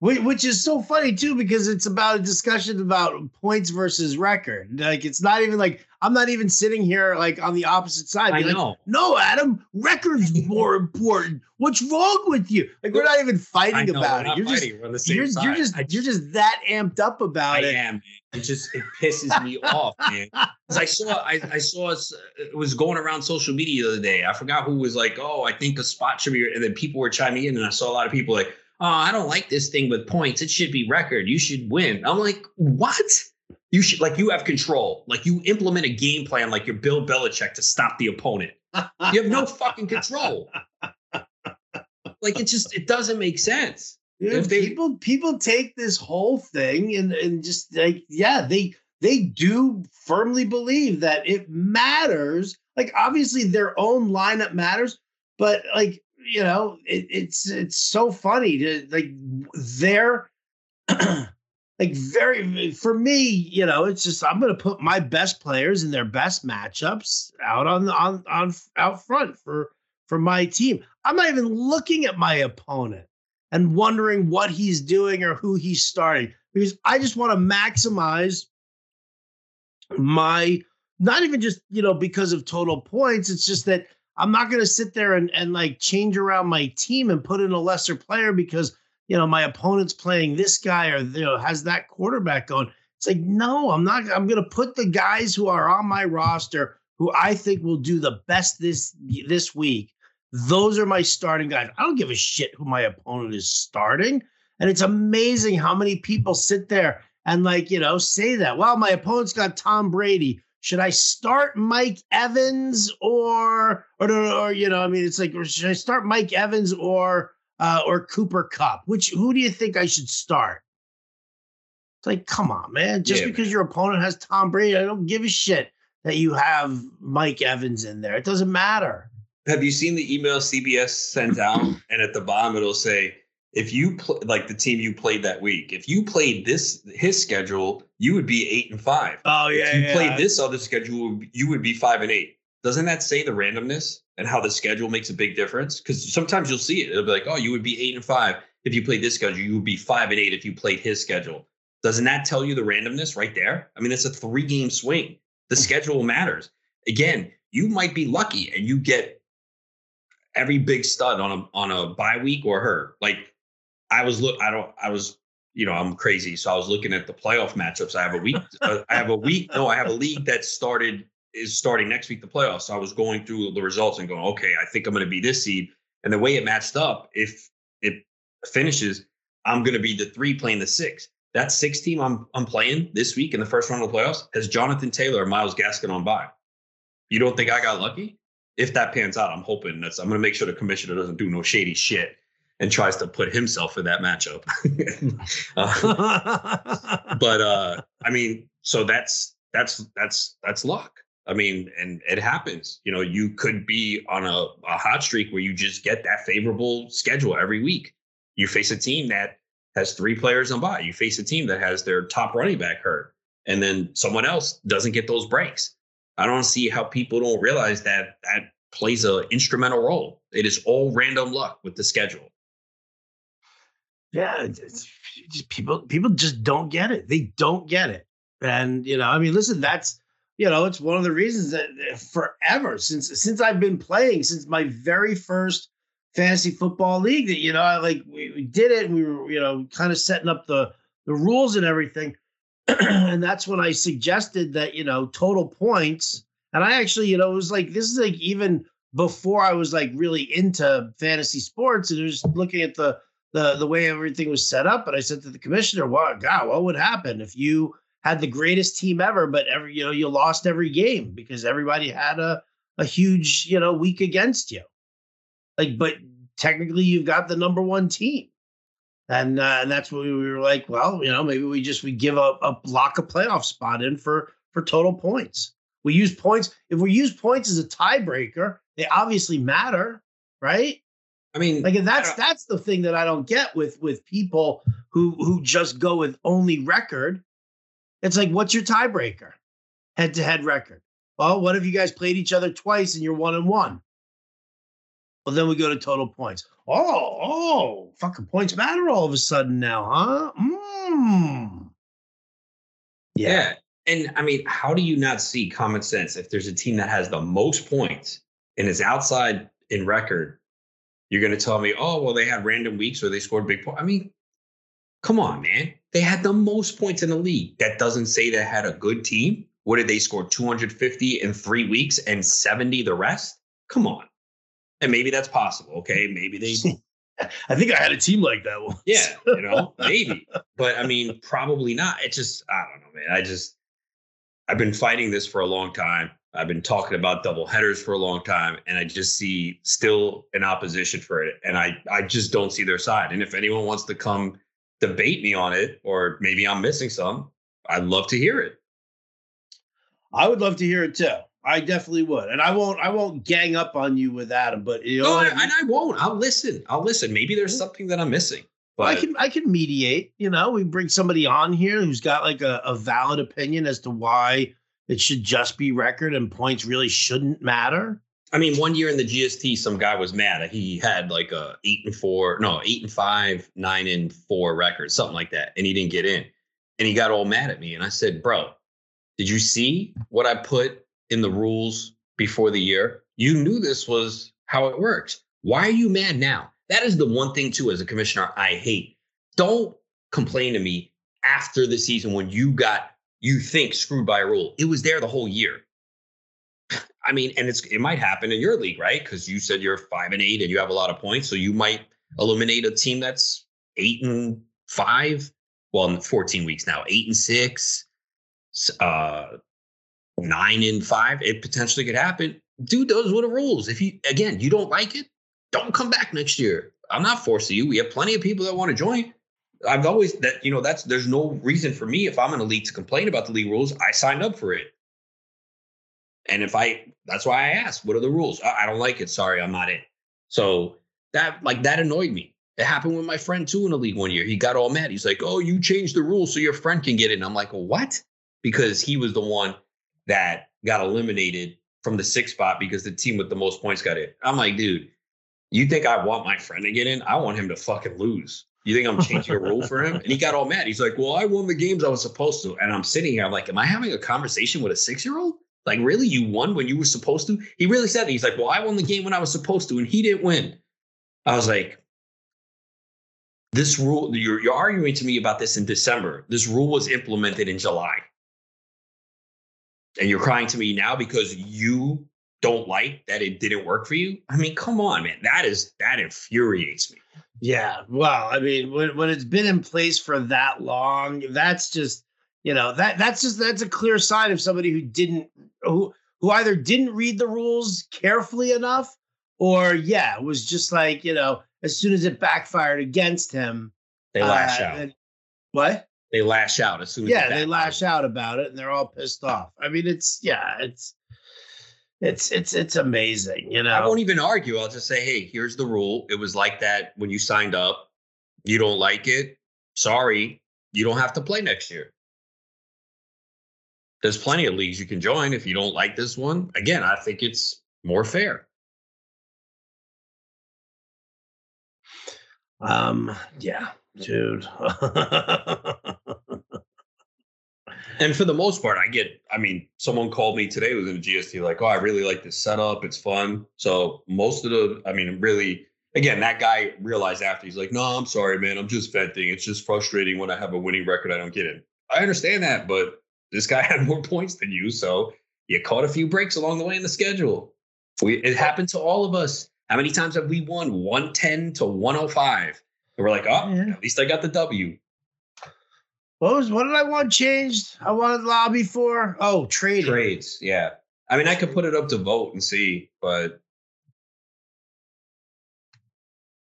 Which is so funny too, because it's about a discussion about points versus record. Like it's not even like I'm not even sitting here like on the opposite side. I know. Like, no, Adam, record's more important. What's wrong with you? Like we're not even fighting know, about it. You're just you're, you're, just just you're just that amped up about I it. I am. It just it pisses me off, man. Because I saw I, I saw it was going around social media the other day. I forgot who was like, oh, I think a spot should be, and then people were chiming in, and I saw a lot of people like oh, I don't like this thing with points. It should be record. You should win. I'm like, what? You should like you have control. Like you implement a game plan like you're Bill Belichick to stop the opponent. You have no fucking control. Like it just it doesn't make sense. Yeah, they- people people take this whole thing and and just like yeah they they do firmly believe that it matters like obviously their own lineup matters but like you know it, it's it's so funny to like their like very for me you know it's just i'm gonna put my best players in their best matchups out on on on out front for for my team. I'm not even looking at my opponent and wondering what he's doing or who he's starting because I just want to maximize my not even just you know because of total points it's just that I'm not going to sit there and and like change around my team and put in a lesser player because you know my opponent's playing this guy or you know has that quarterback going it's like no I'm not I'm going to put the guys who are on my roster who I think will do the best this this week those are my starting guys. I don't give a shit who my opponent is starting. And it's amazing how many people sit there and, like, you know, say that. Well, my opponent's got Tom Brady. Should I start Mike Evans or, or, or you know, I mean, it's like, should I start Mike Evans or, uh, or Cooper Kupp? Which, who do you think I should start? It's like, come on, man. Just Yeah, because your opponent has Tom Brady, I don't give a shit that you have Mike Evans in there. It doesn't matter. Have you seen the email CBS sent out? and at the bottom it'll say, if you pl- like the team you played that week, if you played this his schedule, you would be eight and five. Oh yeah. if you played this other schedule, you would be five and eight. Doesn't that say the randomness and how the schedule makes a big difference? Because sometimes you'll see it. It'll be like, oh, you would be eight and five if you played this schedule. You would be five and eight if you played his schedule. Doesn't that tell you the randomness right there? I mean, it's a three game swing. The schedule matters. Again, you might be lucky and you get every big stud on a on a bye week or her. Like I was look, I don't, I was, you know, I'm crazy, so I was looking at the playoff matchups. I have a week, uh, I have a week. No, I have a league that started is starting next week the playoffs. So I was going through the results and going, okay, I think I'm going to be this seed. And the way it matched up, if it finishes, I'm going to be the three playing the six. That six team I'm I'm playing this week in the first round of the playoffs has Jonathan Taylor and Myles Gaskin on by. You don't think I got lucky? If that pans out, I'm hoping that's I'm going to make sure the commissioner doesn't do no shady shit and tries to put himself in that matchup. Uh, but uh I mean, so that's that's that's that's luck. I mean, and it happens. You know, you could be on a, a hot streak where you just get that favorable schedule every week. You face a team that has three players on by. You face a team that has their top running back hurt, and then someone else doesn't get those breaks. I don't see how people don't realize that that plays a instrumental role. It is all random luck with the schedule. Yeah, it's, it's just people people just don't get it. They don't get it. And you know, I mean, listen, that's you know, it's one of the reasons that forever since since I've been playing since my very first fantasy football league that you know, I like we, we did it and we were you know kind of setting up the the rules and everything. and that's when I suggested that you know total points. And I actually, you know, it was like this is like even before I was like really into fantasy sports, and was looking at the the the way everything was set up. And I said to the commissioner, "Well, God, what would happen if you had the greatest team ever, but every you know you lost every game because everybody had a a huge you know week against you? Like, but technically, you've got the number one team." And, uh, and that's what we were like. Well, you know, maybe we just we give a, a block a playoff spot in for for total points. We use points if we use points as a tiebreaker. They obviously matter, right? I mean, Like that's that's the thing that I don't get with with people who who just go with only record. It's like, what's your tiebreaker? Head to head record. Well, what if you guys played each other twice and you're one and one? Well, then we go to total points. Oh, oh, fucking points matter all of a sudden now, huh? Mm. Yeah. And I mean, how do you not see common sense if there's a team that has the most points and is outside in record? You're going to tell me, oh, well, they had random weeks where they scored big points. I mean, come on, man. They had the most points in the league. That doesn't say they had a good team. What did they score? 250 in three weeks and 70 the rest? Come on. And maybe that's possible. Okay. Maybe they I think I had a team like that one. yeah, you know, maybe. But I mean, probably not. It just, I don't know, man. I just, I've been fighting this for a long time. I've been talking about double headers for a long time, and I just see still an opposition for it, and I I just don't see their side. And if anyone wants to come debate me on it, or maybe I'm missing some, I'd love to hear it. I would love to hear it too. I definitely would, and I won't. I won't gang up on you with Adam, but you know, No, what and I won't. I'll listen. I'll listen. Maybe there's something that I'm missing. I can I can mediate. You know, we bring somebody on here who's got like a, a valid opinion as to why it should just be record and points really shouldn't matter. I mean, one year in the GST, some guy was mad. He had like a eight and four, no, eight and five, nine and four record, something like that, and he didn't get in. And he got all mad at me. And I said, "Bro, did you see what I put in the rules before the year? You knew this was how it works. Why are you mad now?" That is the one thing too, as a commissioner, I hate. Don't complain to me after the season when you got you think screwed by a rule. It was there the whole year. I mean, and it's it might happen in your league, right? Because you said you're five and eight and you have a lot of points, so you might eliminate a team that's eight and five. Well, in 14 weeks now, eight and six, uh, nine and five. It potentially could happen. Dude, those were the rules. If you again, you don't like it, don't come back next year. I'm not forcing you. We have plenty of people that want to join. I've always that you know that's there's no reason for me if I'm in a league to complain about the league rules. I signed up for it. And if I, that's why I asked, what are the rules? I, I don't like it. Sorry, I'm not in. So that, like, that annoyed me. It happened with my friend too in the league one year. He got all mad. He's like, oh, you changed the rules so your friend can get in. I'm like, what? Because he was the one that got eliminated from the sixth spot because the team with the most points got in. I'm like, dude, you think I want my friend to get in? I want him to fucking lose. You think I'm changing a rule for him? And he got all mad. He's like, well, I won the games I was supposed to. And I'm sitting here, I'm like, am I having a conversation with a six year old? Like, really? You won when you were supposed to? He really said that. He's like, well, I won the game when I was supposed to, and he didn't win. I was like, this rule, you're, you're arguing to me about this in December. This rule was implemented in July. And you're crying to me now because you don't like that it didn't work for you. I mean, come on, man. That is that infuriates me. Yeah, well, I mean, when when it's been in place for that long, that's just you know that that's just that's a clear sign of somebody who didn't who who either didn't read the rules carefully enough, or yeah, was just like you know as soon as it backfired against him, They lash uh, out. then- what? They lash out as soon as Yeah, they lash out about it, and they're all pissed off. I mean, it's yeah, it's it's it's it's amazing, you know. I won't even argue. I'll just say, hey, here's the rule. It was like that when you signed up. You don't like it. Sorry, you don't have to play next year. There's plenty of leagues you can join if you don't like this one. Again, I think it's more fair. Um, yeah, dude. And for the most part, I get, I mean, someone called me today within the GST, like, oh, I really like this setup. It's fun. So most of the, I mean, really, again, that guy realized after he's like, no, I'm sorry, man. I'm just venting. It's just frustrating when I have a winning record, I don't get it. I understand that, but this guy had more points than you. So you caught a few breaks along the way in the schedule. We, it happened to all of us. How many times have we won 110 to 105? And we're like, oh, Yeah. at least I got the W. What was what did I want changed? I wanted lobby for oh trading. Trades, yeah. I mean, I could put it up to vote and see, but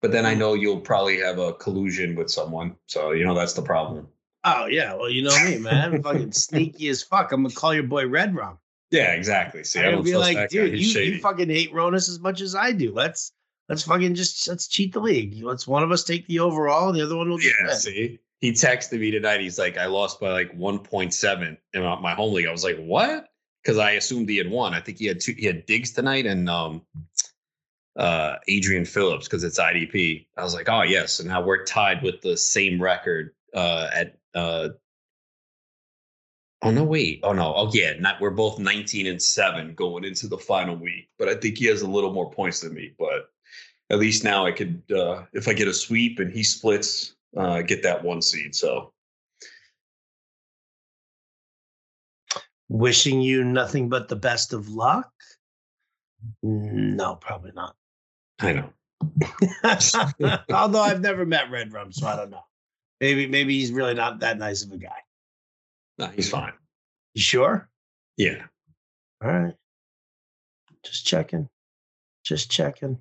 but then I know you'll probably have a collusion with someone, so you know that's the problem. Oh yeah, well you know me, man. I'm fucking sneaky as fuck. I'm gonna call your boy Red Rum. Yeah, exactly. See, I I'm gonna be like, dude, you, shady. you fucking hate Ronis as much as I do. Let's let's fucking just let's cheat the league. Let's one of us take the overall, and the other one will just yeah, win. see, he texted me tonight. He's like, I lost by like 1.7 in my home league. I was like, what? Because I assumed he had won. I think he had two. He had Diggs tonight and um, uh, Adrian Phillips because it's IDP. I was like, oh yes. And now we're tied with the same record uh, at. Uh, oh no, wait. Oh no. Oh yeah. Not we're both 19 and seven going into the final week. But I think he has a little more points than me. But at least now I could, uh, if I get a sweep and he splits, uh, get that one seed. So Wishing you nothing but the best of luck. No, probably not. I know. Although I've never met Red Rum, so I don't know. Maybe maybe he's really not that nice of a guy. No, he's fine. You sure? Yeah. All right. Just checking. Just checking.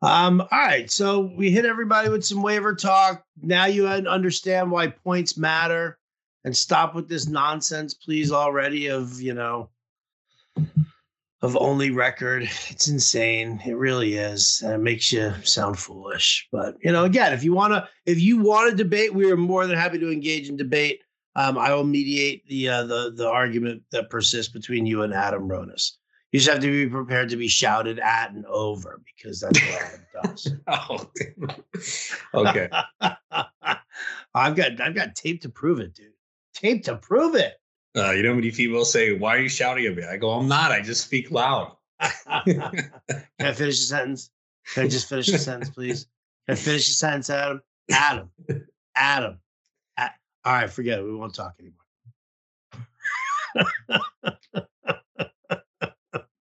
Um, all right. So we hit everybody with some waiver talk. Now you understand why points matter and stop with this nonsense, please, already of, you know, of only record. It's insane. It really is. And it makes you sound foolish. But you know, again, if you wanna if you want to debate, we are more than happy to engage in debate. Um, I will mediate the uh, the the argument that persists between you and Adam Ronis. You just have to be prepared to be shouted at and over because that's what Adam does. oh, okay. I've got I've got tape to prove it, dude. Tape to prove it. Uh, you know, many people say, "Why are you shouting at me?" I go, "I'm not. I just speak loud." Can I finish the sentence? Can I just finish the sentence, please? Can I finish the sentence, Adam? Adam. Adam. All right, forget it. We won't talk anymore.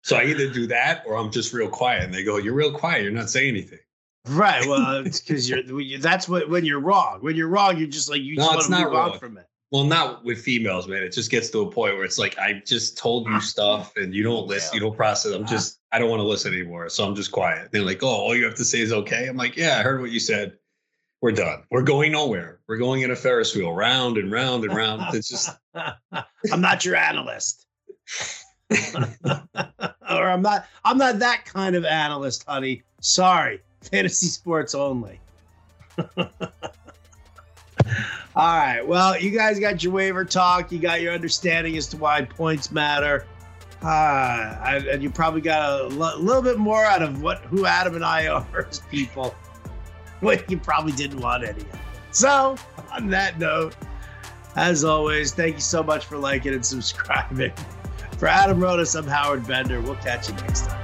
So I either do that or I'm just real quiet. And they go, "You're real quiet. You're not saying anything." Right. Well, it's because you're. That's what when you're wrong. When you're wrong, you're just like you no, just want to move wrong. on from it. Well, not with females, man. It just gets to a point where it's like I just told you stuff and you don't listen, you don't process. I'm uh-huh. just I don't want to listen anymore, so I'm just quiet. They're like, "Oh, all you have to say is okay." I'm like, "Yeah, I heard what you said. We're done. We're going nowhere. We're going in a Ferris wheel, round and round and round." It's just I'm not your analyst. or I'm not I'm not that kind of analyst, honey. Sorry. Fantasy sports only. All right. Well, you guys got your waiver talk. You got your understanding as to why points matter. Uh, and you probably got a l- little bit more out of what who Adam and I are as people. What you probably didn't want any of it. So, on that note, as always, thank you so much for liking and subscribing. For Adam Ronis, I'm Howard Bender. We'll catch you next time.